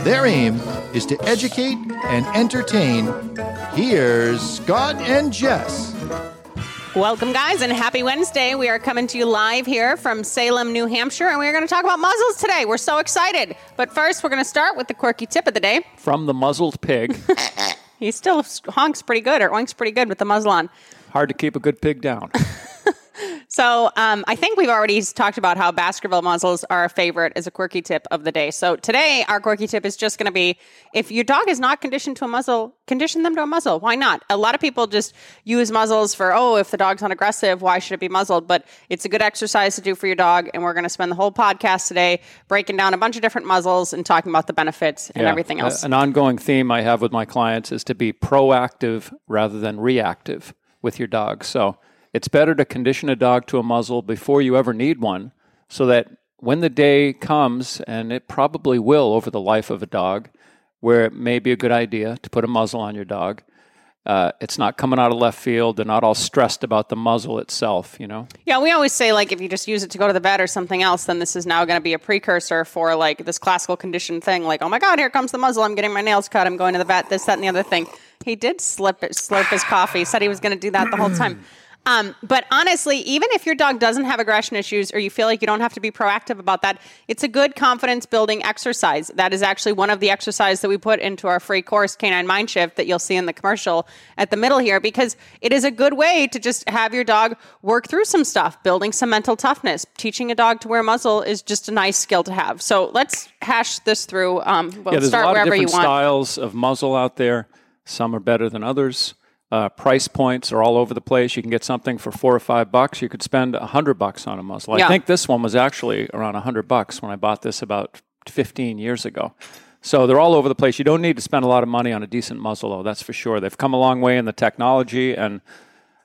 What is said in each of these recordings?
Their aim is to educate and entertain. Here's Scott and Jess. Welcome, guys, and happy Wednesday. We are coming to you live here from Salem, New Hampshire, and we're going to talk about muzzles today. We're so excited. But first, we're going to start with the quirky tip of the day. from the muzzled pig. He still honks pretty good, or oinks pretty good with the muzzle on. Hard to keep a good pig down. So um, I think we've already talked about how Baskerville muzzles are a favorite as a quirky tip of the day. So today our quirky tip is just going to be if your dog is not conditioned to a muzzle, condition them to a muzzle. Why not? A lot of people just use muzzles for oh, if the dog's not aggressive, why should it be muzzled? But it's a good exercise to do for your dog, and we're going to spend the whole podcast today breaking down a bunch of different muzzles and talking about the benefits and Yeah. everything else. An ongoing theme I have with my clients is to be proactive rather than reactive with your dog. So it's better to condition a dog to a muzzle before you ever need one so that when the day comes, and it probably will over the life of a dog, where it may be a good idea to put a muzzle on your dog. Uh, it's not coming out of left field. They're not all stressed about the muzzle itself, you know? Yeah, we always say like if you just use it to go to the vet or something else, then this is now going to be a precursor for like this classical condition thing. Like, oh my God, here comes the muzzle. I'm getting my nails cut. I'm going to the vet. This, that, and the other thing. He did slip slurp his coffee. Said he was going to do that the whole time. Um, but honestly, even if your dog doesn't have aggression issues or you feel like you don't have to be proactive about that, it's a good confidence building exercise. That is actually one of the exercises that we put into our free course, Canine Mind Shift, that you'll see in the commercial at the middle here, because it is a good way to just have your dog work through some stuff, building some mental toughness. Teaching a dog to wear a muzzle is just a nice skill to have. So let's hash this through. Um, we'll yeah, there's start a lot of wherever you different want. styles of muzzle out there. Some are better than others. Uh, price points are all over the place. You can get something for four or five bucks. You could spend a hundred bucks on a muzzle. Yeah. I think this one was actually around a hundred bucks when I bought this about 15 years ago. So they're all over the place. You don't need to spend a lot of money on a decent muzzle, though. That's for sure. They've come a long way in the technology and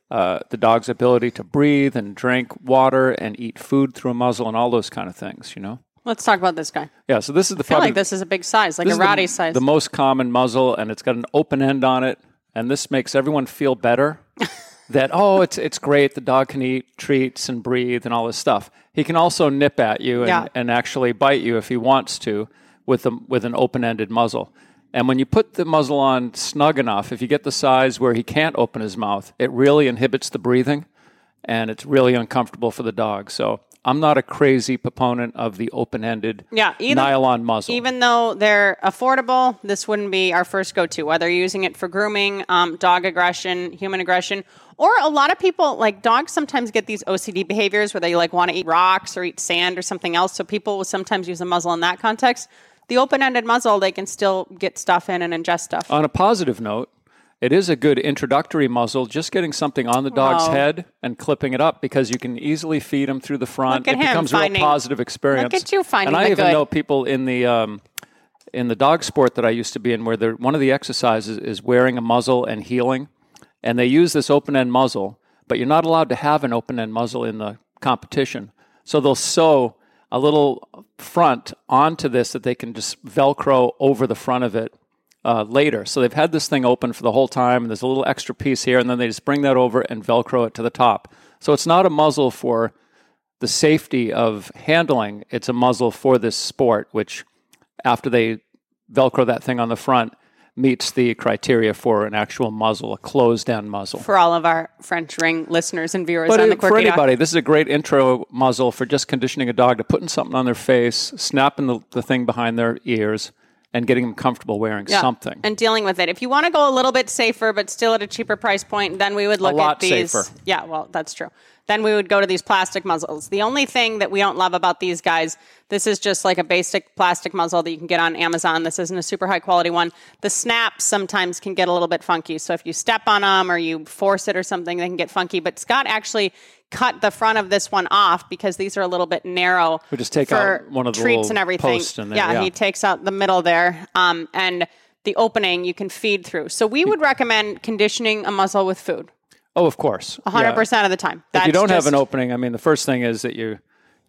uh, the dog's ability to breathe and drink water and eat food through a muzzle and all those kind of things. You know. Let's talk about this guy. Yeah. So this is the I feel probably like this is a big size, like a the- size. The most common muzzle, and it's got an open end on it, and this makes everyone feel better. that oh, it's it's great. The dog can eat treats and breathe and all this stuff. He can also nip at you and, Yeah. and actually bite you if he wants to with a, with an open ended muzzle. And when you put the muzzle on snug enough, if you get the size where he can't open his mouth, it really inhibits the breathing, and it's really uncomfortable for the dog. So. I'm not a crazy proponent of the open-ended Yeah, either- nylon muzzle. Even though they're affordable, this wouldn't be our first go to, whether you're using it for grooming, um, dog aggression, human aggression, or a lot of people, like dogs sometimes get these OCD behaviors where they like want to eat rocks or eat sand or something else. So people will sometimes use a muzzle in that context. The open ended muzzle, they can still get stuff in and ingest stuff. On a positive note, it is a good introductory muzzle, just getting something on the dog's Wow. head and clipping it up because you can easily feed him through the front. It becomes finding- a real positive experience. Look at you finding And I even good. know people in the um, in the dog sport that I used to be in where one of the exercises is wearing a muzzle and heeling, and they use this open end muzzle, but you're not allowed to have an open end muzzle in the competition. So they'll sew a little front onto this that they can just Velcro over the front of it uh, later. So they've had this thing open for the whole time, and there's a little extra piece here, and then they just bring that over and Velcro it to the top. So it's not a muzzle for the safety of handling, it's a muzzle for this sport, which after they Velcro that thing on the front, meets the criteria for an actual muzzle, a closed end muzzle. for all of our French ring listeners and viewers But on the it- for Quirky Dog. anybody, this is a great intro muzzle for just conditioning a dog to putting something on their face, snapping the, the thing behind their ears, and getting them comfortable wearing Yeah, something. and dealing with it. If you want to go a little bit safer, but still at a cheaper price point, then we would look at these. safer. Yeah, well, that's true. Then we would go to these plastic muzzles. The only thing that we don't love about these guys, this is just like a basic plastic muzzle that you can get on Amazon. This isn't a super high quality one. The snaps sometimes can get a little bit funky. So if you step on them or you force it or something, they can get funky. But Scott actually cut the front of this one off because these are a little bit narrow. We just take out one of the treats and everything. there, yeah, yeah. he takes out the middle there. Um, and the opening you can feed through. So we would recommend conditioning a muzzle with food Oh, of course. 100% of the time. If you don't have an opening, I mean, the first thing is that you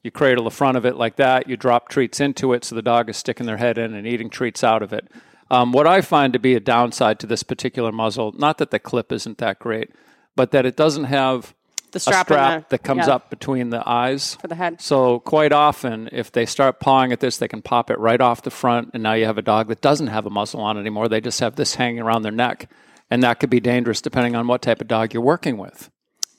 you cradle the front of it like that. You drop treats into it, so the dog is sticking their head in and eating treats out of it. Um, what I find to be a downside to this particular muzzle, not that the clip isn't that great, but that it doesn't have the a strap, strap the- that comes yeah, up between the eyes for the head. So quite often, if they start pawing at this, they can pop it right off the front, and now you have a dog that doesn't have a muzzle on anymore. They just have this hanging around their neck, and that could be dangerous depending on what type of dog you're working with.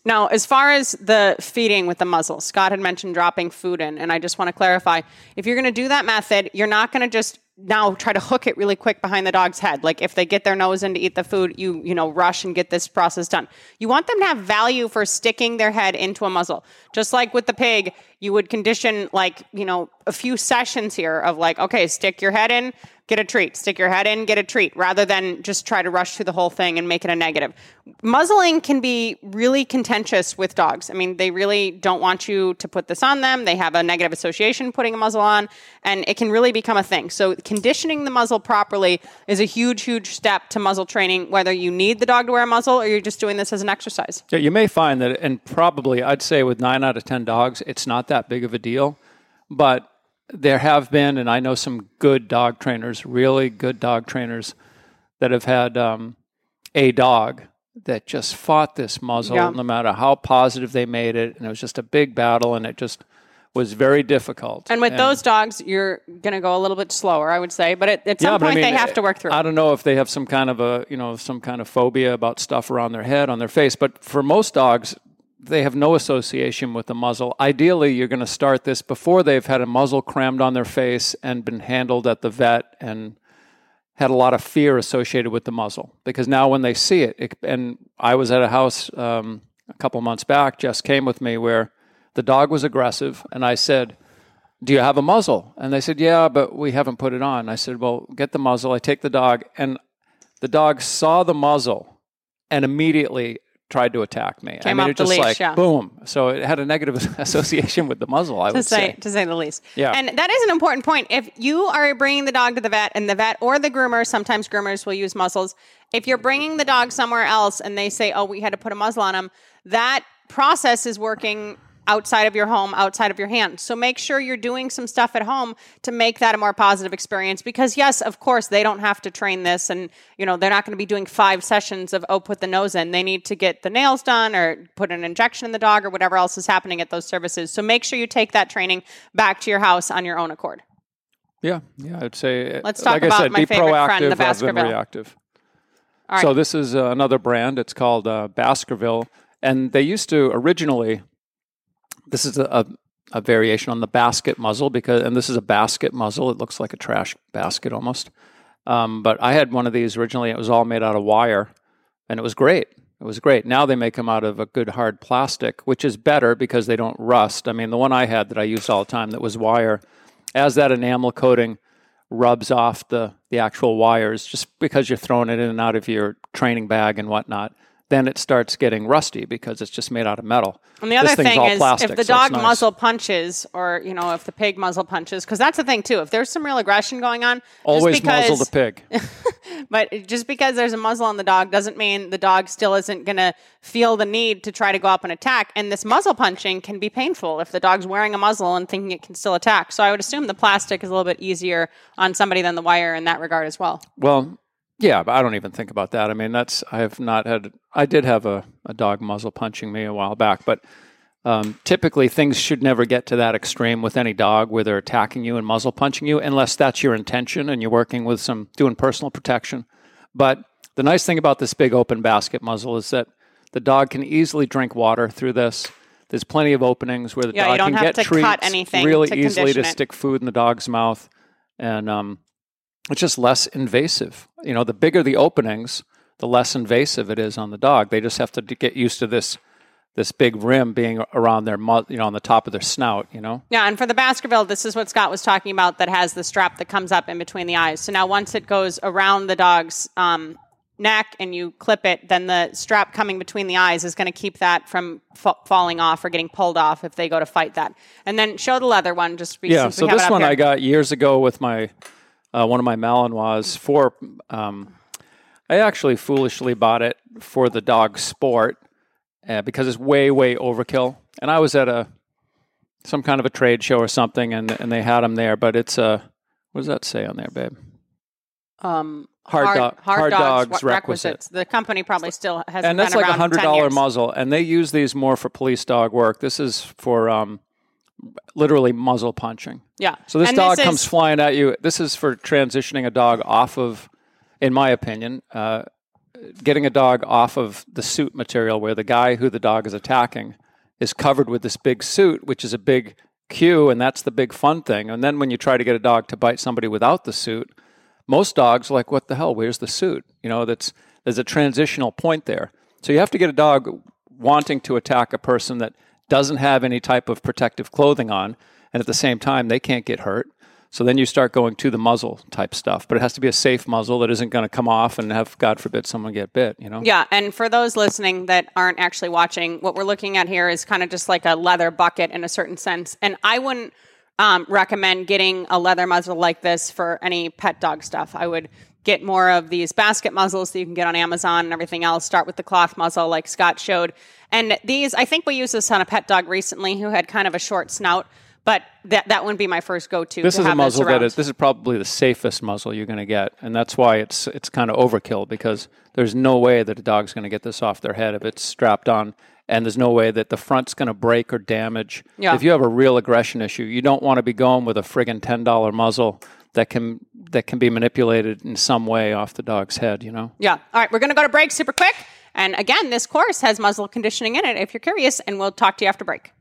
Now, as far as the feeding with the muzzle, Scott had mentioned dropping food in, and I just want to clarify if you're going to do that method, you're not going to just now try to hook it really quick behind the dog's head. Like if they get their nose in to eat the food, you you know rush and get this process done. You want them to have value for sticking their head into a muzzle. Just like with the pig, you would condition like, you know, a few sessions here of like, okay, stick your head in, get a treat. Stick your head in, get a treat, rather than just try to rush through the whole thing and make it a negative. Muzzling can be really contentious with dogs. I mean, they really don't want you to put this on them. They have a negative association putting a muzzle on, and it can really become a thing. So, conditioning the muzzle properly is a huge, huge step to muzzle training, whether you need the dog to wear a muzzle or you're just doing this as an exercise. Yeah, you may find that, and probably I'd say with nine out of 10 dogs, it's not that big of a deal. But there have been, and I know some good dog trainers, really good dog trainers, that have had um, a dog that just fought this muzzle Yeah. no matter how positive they made it. And it was just a big battle, and it just was very difficult. And with those dogs, you're going to go a little bit slower, I would say. But at, at some Yeah, but I point, they have to work through I don't know if they have some kind of a you know some kind of phobia about stuff around their head, on their face. But for most dogs, they have no association with the muzzle. Ideally, you're going to start this before they've had a muzzle crammed on their face and been handled at the vet and had a lot of fear associated with the muzzle. Because now when they see it, it and I was at a house um, a couple months back. Jess came with me where the dog was aggressive, and I said do you have a muzzle? And they said, yeah, but we haven't put it on. I said, well, get the muzzle. I take the dog, and the dog saw the muzzle and immediately tried to attack me. I mean, it just leash, like yeah. boom. So it had a negative association with the muzzle. I to would say, say. to say the least. Yeah. And that is an important point. If you are bringing the dog to the vet and the vet or the groomer, sometimes groomers will use muzzles. If you're bringing the dog somewhere else and they say, "Oh, we had to put a muzzle on him," that process is working outside of your home, outside of your hand. So make sure you're doing some stuff at home to make that a more positive experience because yes, of course, they don't have to train this and you know, they're not going to be doing 5 sessions of oh, put the nose in. They need to get the nails done or put an injection in the dog or whatever else is happening at those services. So make sure you take that training back to your house on your own accord. Yeah, yeah, I'd say. Let's talk like about I said, my be favorite proactive friend, the rather Baskerville. reactive. All right. So this is uh, another brand. It's called uh, Baskerville, and they used to originally. This is a, a, variation on the basket muzzle because, and this is a basket muzzle. It looks like a trash basket almost. Um, but I had one of these originally. It was all made out of wire, and it was great. It was great. Now they make them out of a good hard plastic, which is better because they don't rust. I mean, the one I had that I used all the time that was wire, as that enamel coating rubs off the, the actual wires, just because you're throwing it in and out of your training bag and whatnot, then it starts getting rusty because it's just made out of metal. And the other thing is, plastic, if the so dog nice. muzzle punches, or you know, if the pig muzzle punches, because that's the thing too. If there's some real aggression going on, just Always because, muzzle the pig. But just because there's a muzzle on the dog doesn't mean the dog still isn't going to feel the need to try to go up and attack. And this muzzle punching can be painful if the dog's wearing a muzzle and thinking it can still attack. So I would assume the plastic is a little bit easier on somebody than the wire in that regard as well. Well, yeah, but I don't even think about that. I mean, that's I have not had. I did have a, a dog muzzle punching me a while back, but um, typically things should never get to that extreme with any dog where they're attacking you and muzzle punching you, unless that's your intention and you're working with some doing personal protection. But the nice thing about this big open basket muzzle is that the dog can easily drink water through this. There's plenty of openings where the Yeah, dog can get to treats cut anything really to easily to it. stick food in the dog's mouth, and um, it's just less invasive. You know, the bigger the openings, the less invasive it is on the dog. They just have to get used to this this big rim being around their you know on the top of their snout. You know, Yeah, and for the Baskerville, this is what Scott was talking about that has the strap that comes up in between the eyes. So now once it goes around the dog's um, neck and you clip it, then the strap coming between the eyes is going to keep that from fa- falling off or getting pulled off if they go to fight that. And then show the leather one just be- yeah. So this one here. I got years ago with my uh, one of my Malinois for. Um, I actually foolishly bought it for the dog sport uh, because it's way way overkill. And I was at a some kind of a trade show or something, and and they had them there. But it's a what does that say on there, babe? Um, Hard dog- hard dogs wa- requisite. The company probably still has. and that's like a hundred dollar muzzle, and they use these more for police dog work. This is for um, literally muzzle punching. Yeah. So this And dog is- comes flying at you. This is for transitioning a dog off of, in my opinion, uh, getting a dog off of the suit material where the guy who the dog is attacking is covered with this big suit, which is a big cue, and that's the big fun thing. And then when you try to get a dog to bite somebody without the suit, most dogs are like, "What the hell? Where's the suit?" You know, that's there's a transitional point there. So you have to get a dog wanting to attack a person that doesn't have any type of protective clothing on, and at the same time they can't get hurt. So then you start going to the muzzle type stuff, but it has to be a safe muzzle that isn't going to come off and have, God forbid, someone get bit. You know? Yeah, and for those listening that aren't actually watching, what we're looking at here is kind of just like a leather bucket in a certain sense. And I wouldn't um, recommend getting a leather muzzle like this for any pet dog stuff. I would get more of these basket muzzles that you can get on Amazon and everything else. Start with the cloth muzzle, like Scott showed. And these, I think we used this on a pet dog recently who had kind of a short snout. But that that wouldn't be my first go to. This is a muzzle that is this is probably the safest muzzle you're going to get, and that's why it's it's kind of overkill because there's no way that a dog's going to get this off their head if it's strapped on, and there's no way that the front's going to break or damage. Yeah. If you have a real aggression issue, you don't want to be going with a friggin' ten dollar muzzle that can that can be manipulated in some way off the dog's head. You know. Yeah. All right, we're going to go to break super quick. And again, this course has muzzle conditioning in it if you're curious, and we'll talk to you after break.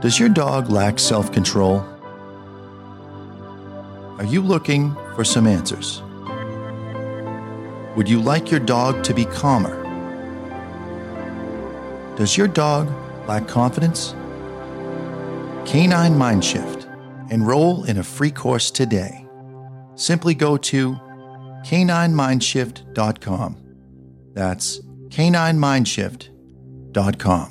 Does your dog lack self control? Are you looking for some answers? Would you like your dog to be calmer? Does your dog lack confidence? Canine Mindshift. Enroll in a free course today. Simply go to caninemindshift.com. That's caninemindshift.com.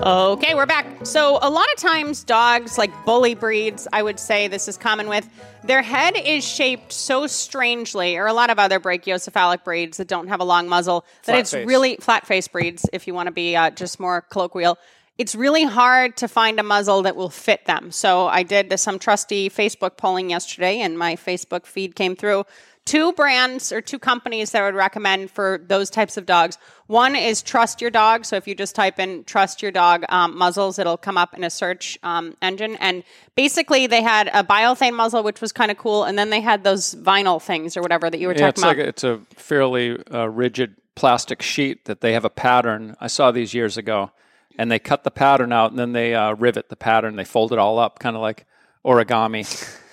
Okay, we're back. So, a lot of times, dogs, like bully breeds, I would say this is common with, their head is shaped so strangely, or a lot of other brachiocephalic breeds that don't have a long muzzle, that Flat it's face. really flat face breeds, if you want to be uh, just more colloquial. It's really hard to find a muzzle that will fit them. So, I did some trusty Facebook polling yesterday, and my Facebook feed came through two brands or two companies that I would recommend for those types of dogs. One is Trust Your Dog. So if you just type in Trust Your Dog um, muzzles, it'll come up in a search um, engine. And basically, they had a biothane muzzle, which was kind of cool, and then they had those vinyl things or whatever that you were Yeah, it's talking like about. a, it's a fairly uh, rigid plastic sheet that they have a pattern. I saw these years ago, and they cut the pattern out and then they uh, rivet the pattern. They fold it all up, kind of like origami,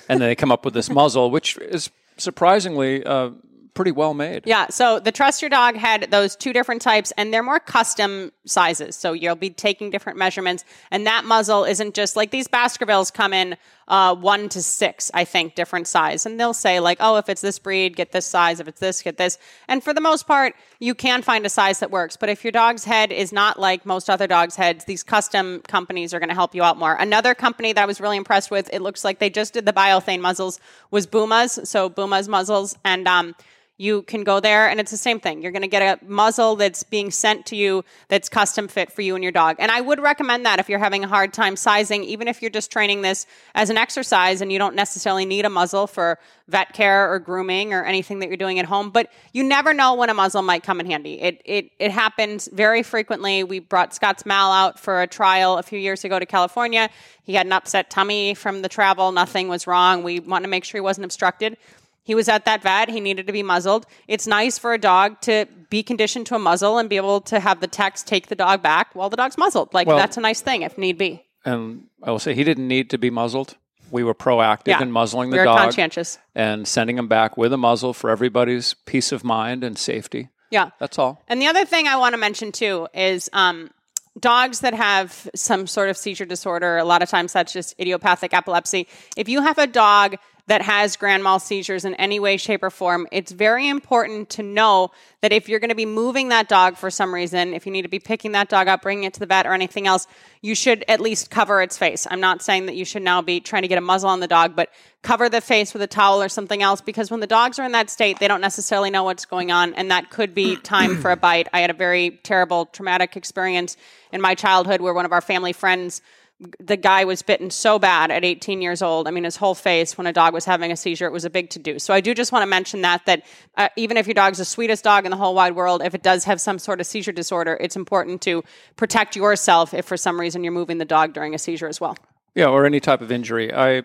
and then they come up with this muzzle, which is surprisingly uh, pretty well made. Yeah, so the Trust Your Dog had those two different types, and they're more custom sizes. So you'll be taking different measurements, and that muzzle isn't just like these Baskervilles come in uh, one to six, I think, different size, and they'll say like, oh, if it's this breed, get this size. If it's this, get this. And for the most part, you can find a size that works. But if your dog's head is not like most other dogs' heads, these custom companies are going to help you out more. Another company that I was really impressed with, it looks like they just did the biothane muzzles, was Buma's. So Buma's muzzles, and um, you can go there and it's the same thing. You're going to get a muzzle that's being sent to you that's custom fit for you and your dog. And I would recommend that if you're having a hard time sizing, even if you're just training this as an exercise and you don't necessarily need a muzzle for vet care or grooming or anything that you're doing at home. But you never know when a muzzle might come in handy. It it it happens very frequently. We brought Scott's Mal out for a trial a few years ago to California. He had an upset tummy from the travel. Nothing was wrong. We wanted to make sure he wasn't obstructed. He was at that vet. He needed to be muzzled. It's nice for a dog to be conditioned to a muzzle and be able to have the techs take the dog back while the dog's muzzled. Like Well- that's a nice thing if need be. And I will say he didn't need to be muzzled. We were proactive Yeah. in muzzling the We're dog conscientious. and sending him back with a muzzle for everybody's peace of mind and safety. Yeah. That's all. And the other thing I want to mention too is um, dogs that have some sort of seizure disorder. A lot of times that's just idiopathic epilepsy. If you have a dog that has grand mal seizures in any way, shape, or form, it's very important to know that if you're going to be moving that dog for some reason, if you need to be picking that dog up, bringing it to the vet, or anything else, you should at least cover its face. I'm not saying that you should now be trying to get a muzzle on the dog, but cover the face with a towel or something else because when the dogs are in that state, they don't necessarily know what's going on, and that could be time for a bite. I had a very terrible, traumatic experience in my childhood where one of our family friends the guy was bitten so bad at 18 years old. I mean, his whole face when a dog was having a seizure, it was a big to do. So I do just want to mention that that uh, even if your dog's the sweetest dog in the whole wide world, if it does have some sort of seizure disorder, it's important to protect yourself if for some reason you're moving the dog during a seizure as well. Yeah, or any type of injury. I,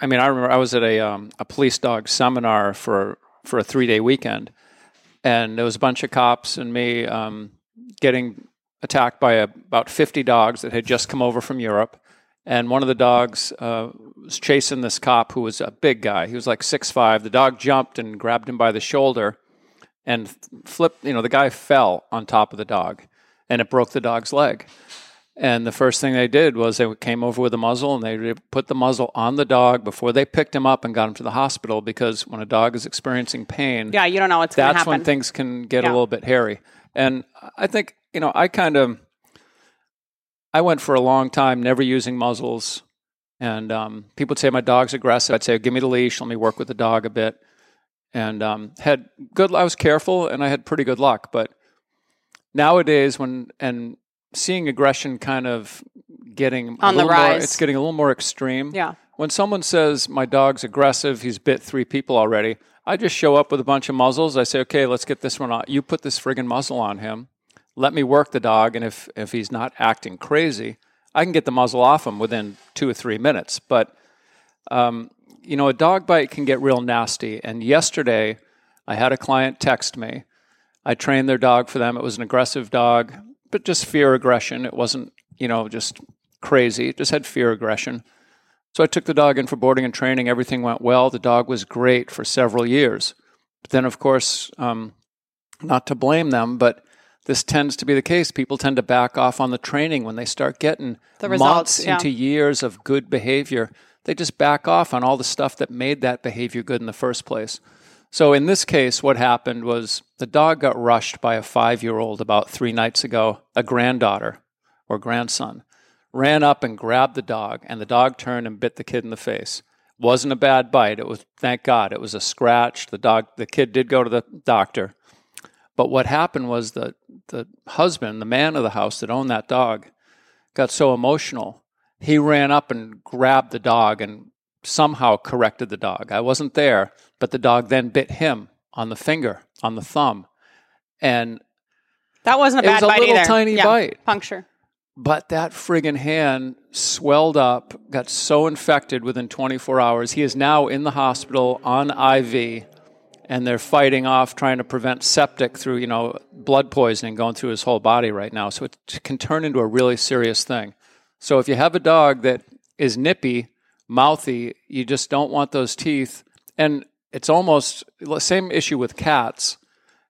I mean, I remember I was at a um, a police dog seminar for for a three day weekend, and there was a bunch of cops and me um, getting attacked by a, about 50 dogs that had just come over from Europe. And one of the dogs uh, was chasing this cop who was a big guy. He was like six five. The dog jumped and grabbed him by the shoulder and flipped. You know, the guy fell on top of the dog and it broke the dog's leg. And the first thing they did was they came over with a muzzle and they put the muzzle on the dog before they picked him up and got him to the hospital because when a dog is experiencing pain, Yeah, you don't know what's that's happen. when things can get Yeah. a little bit hairy. And I think, you know, I kind of, I went for a long time never using muzzles. And um, people would say my dog's aggressive. I'd say, give me the leash, let me work with the dog a bit. And um, had good, I was careful and I had pretty good luck. But nowadays, when, and seeing aggression kind of getting a On the little more- rise. it's getting a little more extreme yeah. When someone says my dog's aggressive, he's bit three people already, I just show up with a bunch of muzzles. I say, okay, let's get this one on. You put this friggin' muzzle on him. Let me work the dog, and if if he's not acting crazy, I can get the muzzle off him within two or three minutes. But um, you know, a dog bite can get real nasty. And yesterday, I had a client text me. I trained their dog for them. It was an aggressive dog, but just fear aggression. It wasn't, you know, just crazy. It just had fear aggression. So I took the dog in for boarding and training. Everything went well. The dog was great for several years. But then, of course, um, not to blame them, but this tends to be the case. People tend to back off on the training when they start getting The months results, yeah. into years of good behavior. They just back off on all the stuff that made that behavior good in the first place. So in this case, what happened was the dog got rushed by a five year old about three nights ago, a granddaughter or grandson, ran up and grabbed the dog, and the dog turned and bit the kid in the face. Wasn't a bad bite. It was thank God. It was a scratch. The dog the kid did go to the doctor. But what happened was the the husband, the man of the house that owned that dog, got so emotional. He ran up and grabbed the dog and somehow corrected the dog. I wasn't there, but the dog then bit him on the finger, on the thumb. And That wasn't a It bad was a bite little either. tiny Yeah, bite. Puncture. But that friggin' hand swelled up, got so infected within 24 hours. He is now in the hospital on IV, and they're fighting off trying to prevent septic through, you know, blood poisoning going through his whole body right now. So it can turn into a really serious thing. So if you have a dog that is nippy, mouthy, you just don't want those teeth. And it's almost the same issue with cats,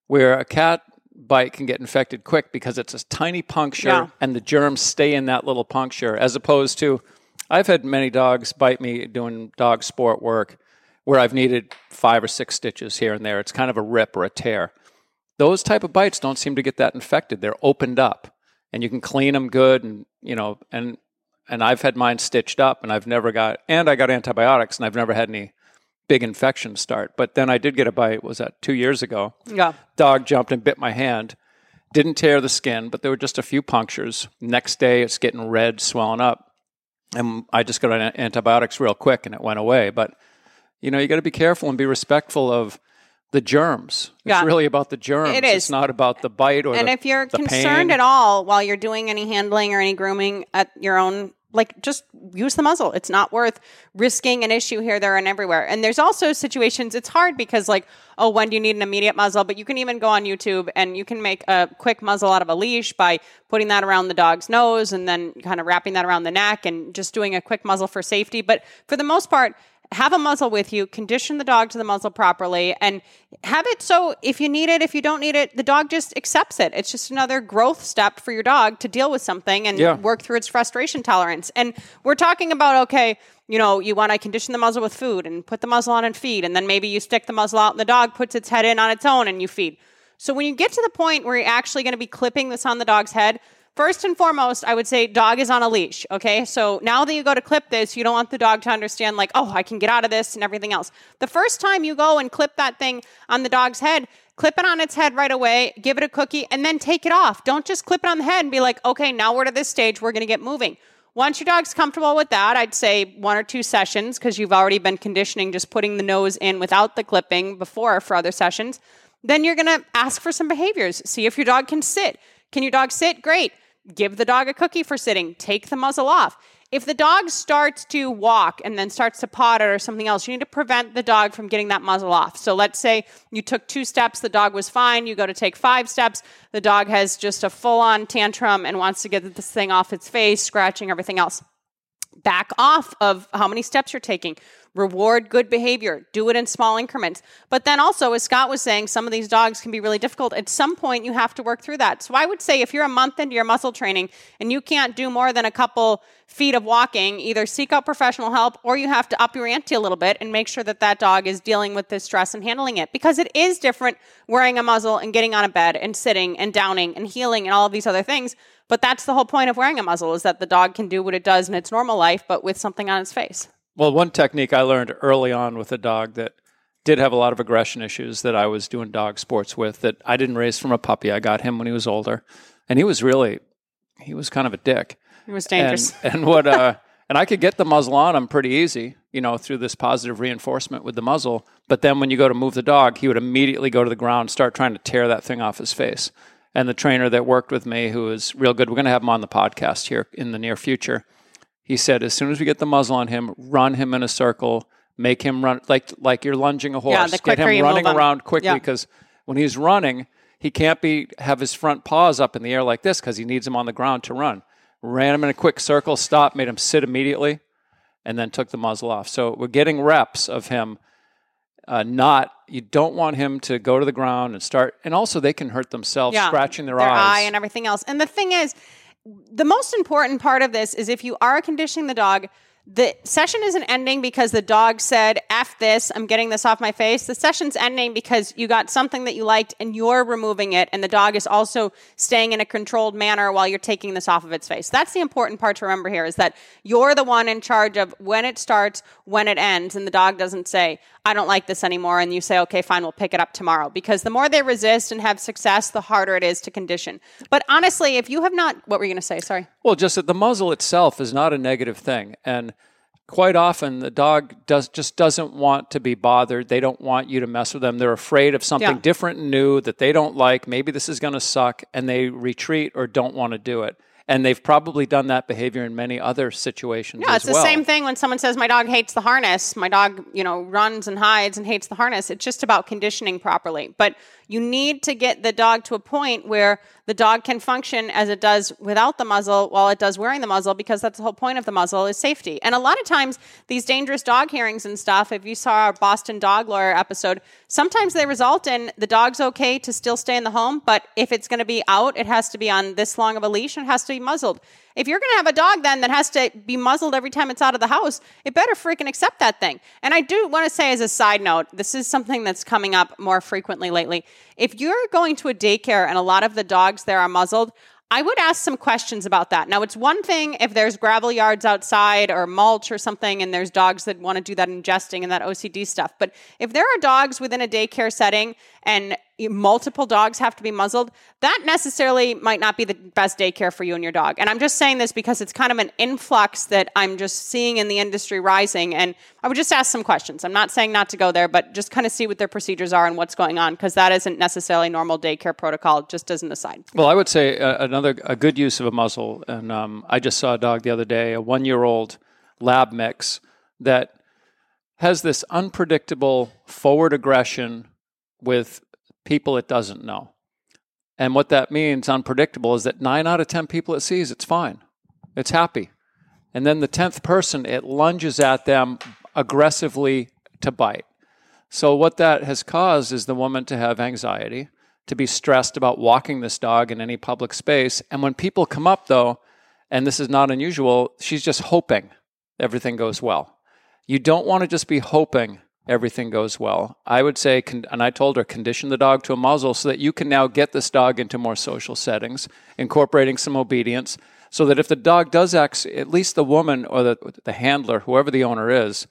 where a cat bite can get infected quick because it's a tiny puncture Yeah. and the germs stay in that little puncture, as opposed to I've had many dogs bite me doing dog sport work where I've needed five or six stitches here and there. It's kind of a rip or a tear. Those type of bites don't seem to get that infected. They're opened up and you can clean them good and you know and and I've had mine stitched up and I've never got and I got antibiotics and I've never had any big infections start. But then I did get a bite was that 2 years ago Yeah. dog jumped and bit my hand. Didn't tear the skin, but there were just a few punctures. Next day, it's getting red, swelling up. And I just got on antibiotics real quick and it went away. But, you know, you got to be careful and be respectful of the germs. Yeah. It's really about the germs. It is. It's not about the bite or And the, if you're concerned pain. at all while you're doing any handling or any grooming at your own, like just use the muzzle. It's not worth risking an issue here, there, and everywhere. And there's also situations, it's hard because, like, oh, when do you need an immediate muzzle? But you can even go on YouTube and you can make a quick muzzle out of a leash by putting that around the dog's nose and then kind of wrapping that around the neck and just doing a quick muzzle for safety. But for the most part, have a muzzle with you, condition the dog to the muzzle properly, and have it so if you need it, if you don't need it, the dog just accepts it. It's just another growth step for your dog to deal with something and Yeah. work through its frustration tolerance. And we're talking about, okay, you know, you want to condition the muzzle with food and put the muzzle on and feed, and then maybe you stick the muzzle out and the dog puts its head in on its own and you feed. So when you get to the point where you're actually going to be clipping this on the dog's head, first and foremost, I would say dog is on a leash. Okay. So now that you go to clip this, you don't want the dog to understand, like, oh, I can get out of this and everything else. The first time you go and clip that thing on the dog's head, clip it on its head right away, give it a cookie, and then take it off. Don't just clip it on the head and be like, okay, now we're to this stage, we're to get moving. Once your dog's comfortable with that, I'd say one or two sessions because you've already been conditioning just putting the nose in without the clipping before for other sessions. Then you're to ask for some behaviors. See if your dog can sit. Can your dog sit? Great. Give the dog a cookie for sitting. Take the muzzle off. If the dog starts to walk and then starts to potter or something else, you need to prevent the dog from getting that muzzle off. So let's say you took two steps, the dog was fine. You go to take five steps, the dog has just a full on tantrum and wants to get this thing off its face, scratching, everything else back off of how many steps you're taking. Reward good behavior. Do it in small increments. But then also, as Scott was saying, some of these dogs can be really difficult. At some point, you have to work through that. So I would say if you're a month into your muzzle training and you can't do more than a couple feet of walking, either seek out professional help or you have to up your ante a little bit and make sure that that dog is dealing with this stress and handling it. Because it is different wearing a muzzle and getting on a bed and sitting and downing and heeling and all of these other things. But that's the whole point of wearing a muzzle is that the dog can do what it does in its normal life, but with something on its face. Well, one technique I learned early on with a dog that did have a lot of aggression issues that I was doing dog sports with that I didn't raise from a puppy. I got him when he was older, and he was really he was kind of a dick. It was dangerous. And, and what uh and I could get the muzzle on him pretty easy, you know, through this positive reinforcement with the muzzle. But then when you go to move the dog, he would immediately go to the ground, start trying to tear that thing off his face. And the trainer that worked with me, who is real good, we're going to have him on the podcast here in the near future. He said, as soon as we get the muzzle on him, run him in a circle, make him run like like you're lunging a horse. Yeah, the get him running around quickly Yeah. because when he's running, he can't be have his front paws up in the air like this because he needs them on the ground to run. Ran him in a quick circle, stopped, made him sit immediately, and then took the muzzle off. So we're getting reps of him. Uh, not you don't want him to go to the ground and start, and also they can hurt themselves scratching their, their eyes. eye and everything else. And the thing is, the most important part of this is if you are conditioning the dog, the session isn't ending because the dog said, F this, I'm getting this off my face. The session's ending because you got something that you liked and you're removing it, and the dog is also staying in a controlled manner while you're taking this off of its face. That's the important part to remember here is that you're the one in charge of when it starts, when it ends, and the dog doesn't say, I don't like this anymore, and you say, okay, fine, we'll pick it up tomorrow. Because the more they resist and have success, the harder it is to condition. But honestly, if you have not, what were you going to say? Sorry. Well, just that the muzzle itself is not a negative thing, and quite often the dog does just doesn't want to be bothered. They don't want you to mess with them. They're afraid of something Yeah. different and new that they don't like. Maybe this is going to suck, and they retreat or don't want to do it. And they've probably done that behavior in many other situations. Yeah, it's the well. same thing when someone says my dog hates the harness. My dog, you know, runs and hides and hates the harness. It's just about conditioning properly. But you need to get the dog to a point where the dog can function as it does without the muzzle while it does wearing the muzzle because that's the whole point of the muzzle is safety. And a lot of times these dangerous dog hearings and stuff, if you saw our Boston dog lawyer episode, sometimes they result in the dog's okay to still stay in the home, but if it's going to be out, it has to be on this long of a leash and it has to be muzzled. If you're going to have a dog then that has to be muzzled every time it's out of the house, it better freaking accept that thing. And I do want to say as a side note, this is something that's coming up more frequently lately. If you're going to a daycare and a lot of the dogs there are muzzled, I would ask some questions about that. Now, it's one thing if there's gravel yards outside or mulch or something, and there's dogs that want to do that ingesting and that OCD stuff. But if there are dogs within a daycare setting and multiple dogs have to be muzzled, that necessarily might not be the best daycare for you and your dog. And I'm just saying this because it's kind of an influx that I'm just seeing in the industry rising. And I would just ask some questions. I'm not saying not to go there, but just kind of see what their procedures are and what's going on because that isn't necessarily normal daycare protocol, just as an aside. Well, I would say uh, another a good use of a muzzle, and um, I just saw a dog the other day, a one-year-old lab mix that has this unpredictable forward aggression with people it doesn't know. And what that means, unpredictable, is that nine out of ten people it sees, it's fine, it's happy, and then the tenth person, it lunges at them aggressively to bite. So, what that has caused is the woman to have anxiety, to be stressed about walking this dog in any public space. And when people come up, though, and this is not unusual, she's just hoping everything goes well. You don't want to just be hoping everything goes well. I would say, and I told her, condition the dog to a muzzle so that you can now get this dog into more social settings, incorporating some obedience, so that if the dog does act, at least the woman or the, the handler, whoever the owner is,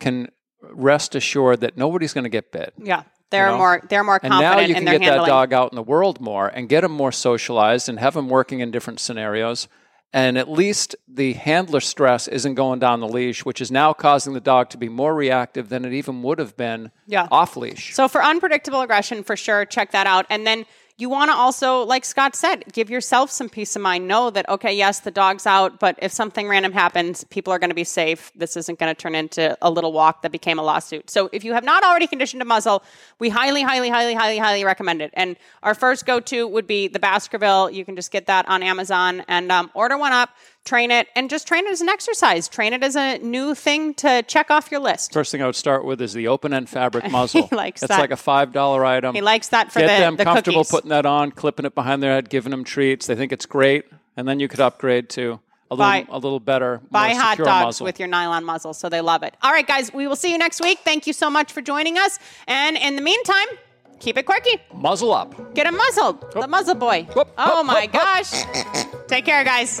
can rest assured that nobody's going to get bit. Yeah. They're you know? more they're more confident and now you can get handling. that dog out in the world more and get him more socialized and have him working in different scenarios and at least the handler stress isn't going down the leash, which is now causing the dog to be more reactive than it even would have been yeah. off leash. So, for unpredictable aggression, for sure, check that out. And then you want to also, like Scott said, give yourself some peace of mind. Know that, okay, yes, the dog's out, but if something random happens, people are going to be safe. This isn't going to turn into a little walk that became a lawsuit. So if you have not already conditioned a muzzle, we highly, highly, highly, highly, highly recommend it. And our first go to would be the Baskerville. You can just get that on Amazon and um, order one up train it and just train it as an exercise. Train it as a new thing to check off your list. First thing I would start with is the open end fabric muzzle. he likes it's that. like a five dollar item. He likes that for Get the, them the comfortable cookies. putting that on, clipping it behind their head, giving them treats. They think it's great, and then you could upgrade to a buy, little, a little better. Buy hot dogs muzzle. with your nylon muzzle, so they love it. All right, guys, we will see you next week. Thank you so much for joining us, and in the meantime. Keep it quirky. Muzzle up. Get him muzzled. Oh. The muzzle boy. Oh my gosh. Take care, guys.